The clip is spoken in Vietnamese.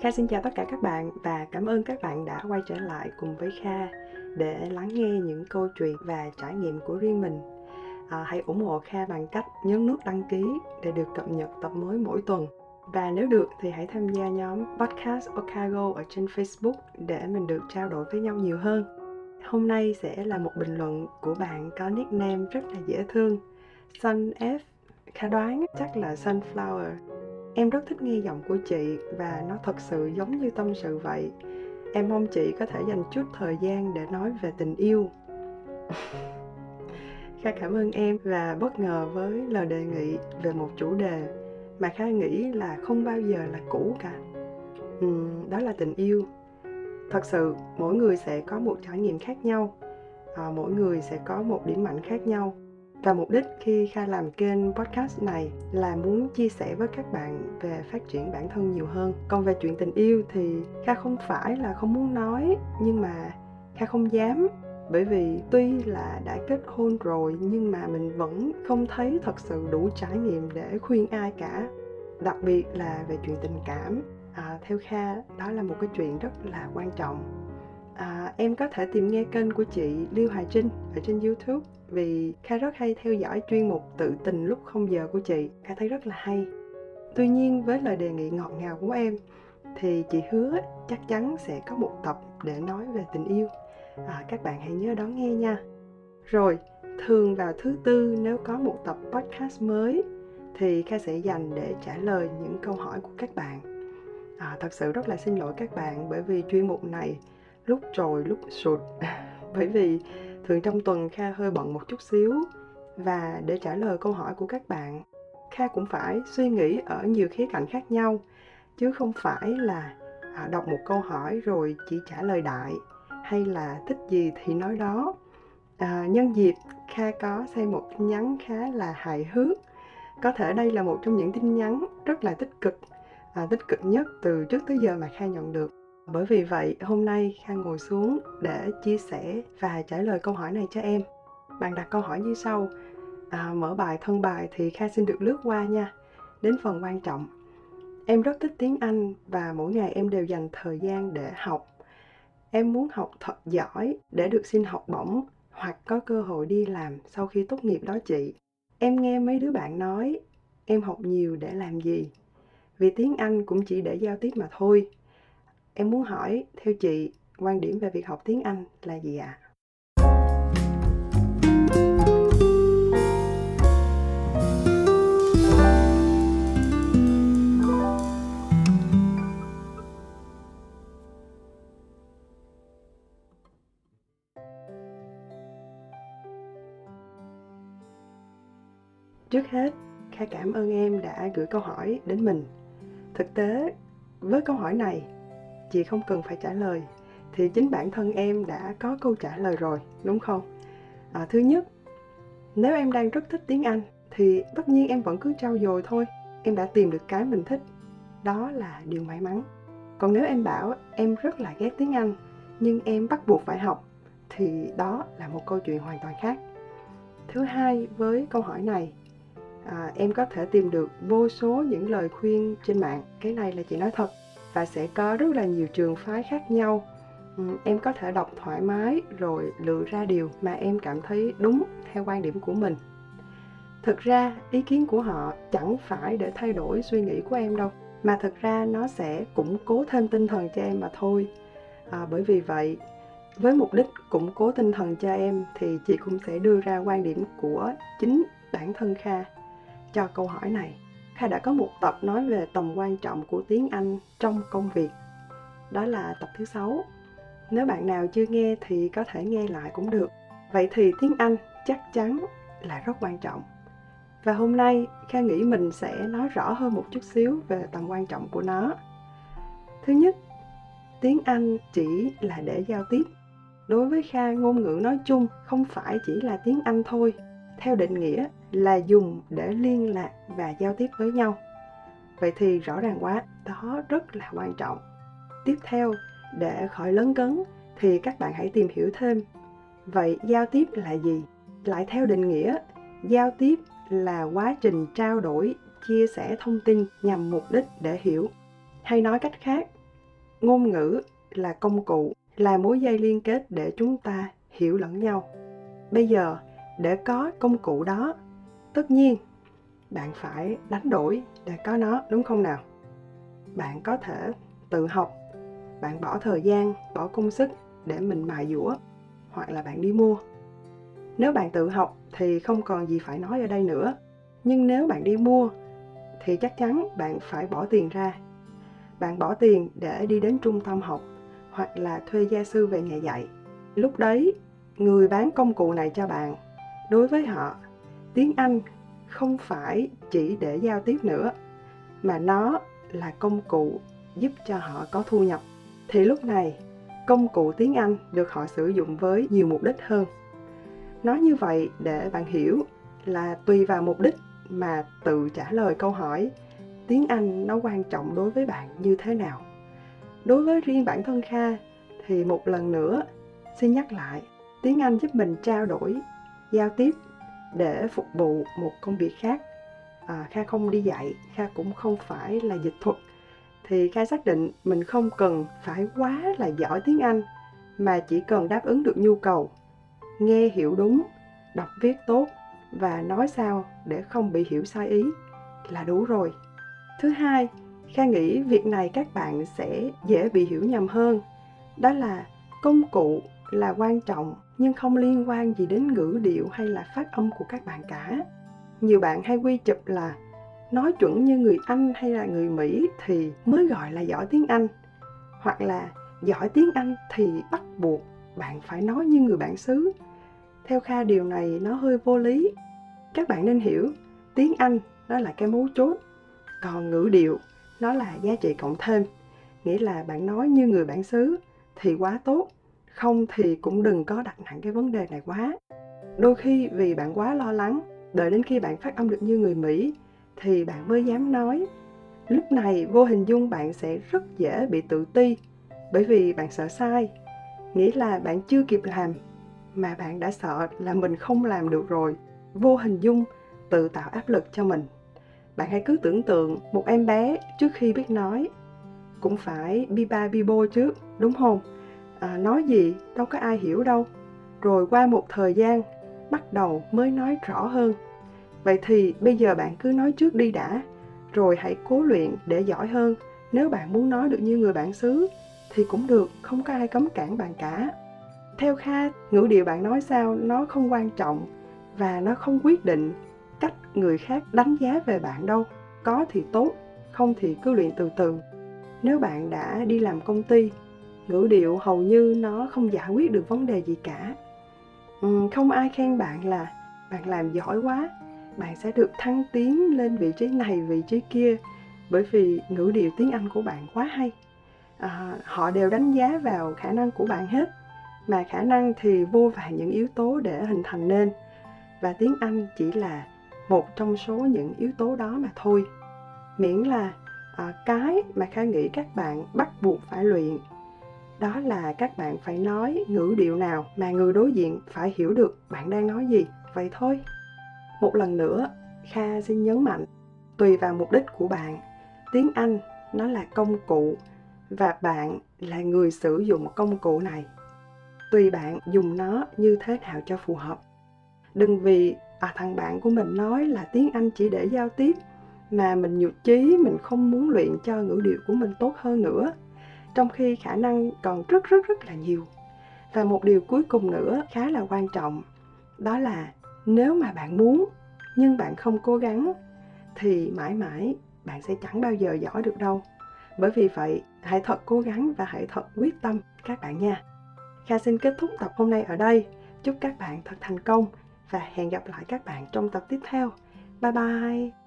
Kha xin chào tất cả các bạn và cảm ơn các bạn đã quay trở lại cùng với Kha để lắng nghe những câu chuyện và trải nghiệm của riêng mình. À, hãy ủng hộ Kha bằng cách nhấn nút đăng ký để được cập nhật tập mới mỗi tuần. Và nếu được thì hãy tham gia nhóm Podcast Okago ở trên Facebook để mình được trao đổi với nhau nhiều hơn. Hôm nay sẽ là một bình luận của bạn có nickname rất là dễ thương. Sun F Kha đoán chắc là Sunflower Em rất thích nghe giọng của chị và nó thật sự giống như tâm sự vậy. Em mong chị có thể dành chút thời gian để nói về tình yêu. Kha cảm ơn em và bất ngờ với lời đề nghị về một chủ đề mà Kha nghĩ là không bao giờ là cũ cả. Ừ, đó là tình yêu. Thật sự mỗi người sẽ có một trải nghiệm khác nhau, à, mỗi người sẽ có một điểm mạnh khác nhau và mục đích khi Kha làm kênh podcast này là muốn chia sẻ với các bạn về phát triển bản thân nhiều hơn. Còn về chuyện tình yêu thì Kha không phải là không muốn nói nhưng mà Kha không dám. Bởi vì tuy là đã kết hôn rồi nhưng mà mình vẫn không thấy thật sự đủ trải nghiệm để khuyên ai cả. Đặc biệt là về chuyện tình cảm. À, theo kha đó là một cái chuyện rất là quan trọng à, em có thể tìm nghe kênh của chị lưu Hà Trinh ở trên YouTube vì Kha rất hay theo dõi chuyên mục tự tình lúc không giờ của chị. Kha thấy rất là hay. Tuy nhiên với lời đề nghị ngọt ngào của em thì chị hứa chắc chắn sẽ có một tập để nói về tình yêu. À, các bạn hãy nhớ đón nghe nha. Rồi thường vào thứ tư nếu có một tập podcast mới thì kha sẽ dành để trả lời những câu hỏi của các bạn. À, thật sự rất là xin lỗi các bạn bởi vì chuyên mục này lúc trồi lúc sụt. Bởi vì thường trong tuần kha hơi bận một chút xíu. Và để trả lời câu hỏi của các bạn kha cũng phải suy nghĩ ở nhiều khía cạnh khác nhau. Chứ không phải là à, đọc một câu hỏi rồi chỉ trả lời đại hay là thích gì thì nói đó. À, nhân dịp kha có xem một tin nhắn khá là hài hước. Có thể đây là một trong những tin nhắn rất là tích cực à, tích cực nhất từ trước tới giờ mà kha nhận được bởi vì vậy hôm nay kha ngồi xuống để chia sẻ và trả lời câu hỏi này cho em. Bạn đặt câu hỏi như sau. À, mở bài thân bài thì kha xin được lướt qua nha. Đến phần quan trọng. Em rất thích tiếng anh và mỗi ngày em đều dành thời gian để học. Em muốn học thật giỏi để được xin học bổng hoặc có cơ hội đi làm sau khi tốt nghiệp đó chị. Em nghe mấy đứa bạn nói em học nhiều để làm gì? Vì tiếng anh cũng chỉ để giao tiếp mà thôi em muốn hỏi theo chị quan điểm về việc học tiếng anh là gì ạ à? Trước hết, Kha cảm ơn em đã gửi câu hỏi đến mình. Thực tế, với câu hỏi này, chị không cần phải trả lời, thì chính bản thân em đã có câu trả lời rồi, đúng không? À, thứ nhất, nếu em đang rất thích tiếng Anh, thì tất nhiên em vẫn cứ trau dồi thôi. Em đã tìm được cái mình thích. Đó là điều may mắn. Còn nếu em bảo em rất là ghét tiếng Anh, nhưng em bắt buộc phải học, thì đó là một câu chuyện hoàn toàn khác. Thứ hai, với câu hỏi này, à, em có thể tìm được vô số những lời khuyên trên mạng cái này là chị nói thật và sẽ có rất là nhiều trường phái khác nhau. Ừ, em có thể đọc thoải mái rồi lựa ra điều mà em cảm thấy đúng theo quan điểm của mình. Thực ra ý kiến của họ chẳng phải để thay đổi suy nghĩ của em đâu mà thực ra nó sẽ củng cố thêm tinh thần cho em mà thôi. À, bởi vì vậy với mục đích củng cố tinh thần cho em thì chị cũng sẽ đưa ra quan điểm của chính bản thân kha cho câu hỏi này. Kha đã có một tập nói về tầm quan trọng của tiếng Anh trong công việc. Đó là tập thứ 6. Nếu bạn nào chưa nghe thì có thể nghe lại cũng được. Vậy thì tiếng Anh chắc chắn là rất quan trọng. Và hôm nay Kha nghĩ mình sẽ nói rõ hơn một chút xíu về tầm quan trọng của nó. Thứ nhất, tiếng Anh chỉ là để giao tiếp. Đối với Kha, ngôn ngữ nói chung không phải chỉ là tiếng Anh thôi. Theo định nghĩa là dùng để liên lạc và giao tiếp với nhau. Vậy thì rõ ràng quá, đó rất là quan trọng. Tiếp theo, để khỏi lấn cấn thì các bạn hãy tìm hiểu thêm. Vậy giao tiếp là gì? Lại theo định nghĩa, giao tiếp là quá trình trao đổi, chia sẻ thông tin nhằm mục đích để hiểu. Hay nói cách khác, ngôn ngữ là công cụ, là mối dây liên kết để chúng ta hiểu lẫn nhau. Bây giờ, để có công cụ đó tất nhiên, bạn phải đánh đổi để có nó, đúng không nào? Bạn có thể tự học, bạn bỏ thời gian, bỏ công sức để mình mài dũa, hoặc là bạn đi mua. Nếu bạn tự học thì không còn gì phải nói ở đây nữa. Nhưng nếu bạn đi mua thì chắc chắn bạn phải bỏ tiền ra. Bạn bỏ tiền để đi đến trung tâm học, hoặc là thuê gia sư về nhà dạy. Lúc đấy, người bán công cụ này cho bạn. Đối với họ tiếng anh không phải chỉ để giao tiếp nữa, mà nó là công cụ giúp cho họ có thu nhập. Thì lúc này, công cụ tiếng anh được họ sử dụng với nhiều mục đích hơn. Nói như vậy để bạn hiểu là tùy vào mục đích mà tự trả lời câu hỏi, tiếng anh nó quan trọng đối với bạn như thế nào. Đối với riêng bản thân kha, thì một lần nữa, xin nhắc lại, tiếng anh giúp mình trao đổi, giao tiếp để phục vụ một công việc khác. À, kha không đi dạy kha cũng không phải là dịch thuật. Thì kha xác định mình không cần phải quá là giỏi tiếng anh mà chỉ cần đáp ứng được nhu cầu nghe hiểu đúng đọc viết tốt và nói sao để không bị hiểu sai ý là đủ rồi. Thứ hai kha nghĩ việc này các bạn sẽ dễ bị hiểu nhầm hơn đó là công cụ là quan trọng, nhưng không liên quan gì đến ngữ điệu hay là phát âm của các bạn cả. Nhiều bạn hay quy chụp là, nói chuẩn như người anh hay là người mỹ thì mới gọi là giỏi tiếng anh. Hoặc là, giỏi tiếng anh thì bắt buộc bạn phải nói như người bản xứ. Theo kha, điều này nó hơi vô lý. Các bạn nên hiểu, tiếng anh nó là cái mấu chốt, còn ngữ điệu nó là giá trị cộng thêm. Nghĩa là bạn nói như người bản xứ thì quá tốt không thì cũng đừng có đặt nặng cái vấn đề này quá. Đôi khi vì bạn quá lo lắng, đợi đến khi bạn phát âm được như người mỹ, thì bạn mới dám nói. Lúc này vô hình dung bạn sẽ rất dễ bị tự ti, bởi vì bạn sợ sai. Nghĩa là bạn chưa kịp làm, mà bạn đã sợ là mình không làm được rồi. Vô hình dung tự tạo áp lực cho mình. Bạn hãy cứ tưởng tượng một em bé trước khi biết nói, cũng phải bi ba bi bô trước đúng không? À, nói gì? Đâu có ai hiểu đâu. Rồi qua một thời gian bắt đầu mới nói rõ hơn. Vậy thì bây giờ bạn cứ nói trước đi đã. Rồi hãy cố luyện để giỏi hơn. Nếu bạn muốn nói được như người bản xứ thì cũng được không có ai cấm cản bạn cả. Theo kha ngữ điệu bạn nói sao nó không quan trọng và nó không quyết định cách người khác đánh giá về bạn đâu. Có thì tốt không thì cứ luyện từ từ. Nếu bạn đã đi làm công ty ngữ điệu hầu như nó không giải quyết được vấn đề gì cả. Ừ, không ai khen bạn là bạn làm giỏi quá. Bạn sẽ được thăng tiến lên vị trí này vị trí kia bởi vì ngữ điệu tiếng anh của bạn quá hay. À, họ đều đánh giá vào khả năng của bạn hết mà khả năng thì vô vàn những yếu tố để hình thành nên. Và tiếng anh chỉ là một trong số những yếu tố đó mà thôi. Miễn là à, cái mà kha nghĩ các bạn bắt buộc phải luyện đó là các bạn phải nói ngữ điệu nào mà người đối diện phải hiểu được bạn đang nói gì. Vậy thôi. Một lần nữa kha xin nhấn mạnh tùy vào mục đích của bạn. Tiếng anh nó là công cụ và bạn là người sử dụng công cụ này. Tùy bạn dùng nó như thế nào cho phù hợp. Đừng vì à, thằng bạn của mình nói là tiếng anh chỉ để giao tiếp mà mình nhụt chí mình không muốn luyện cho ngữ điệu của mình tốt hơn nữa trong khi khả năng còn rất rất rất là nhiều. Và một điều cuối cùng nữa khá là quan trọng, đó là nếu mà bạn muốn nhưng bạn không cố gắng thì mãi mãi bạn sẽ chẳng bao giờ giỏi được đâu. Bởi vì vậy, hãy thật cố gắng và hãy thật quyết tâm, các bạn nha. Kha xin kết thúc tập hôm nay ở đây. Chúc các bạn thật thành công và hẹn gặp lại các bạn trong tập tiếp theo. Bye bye!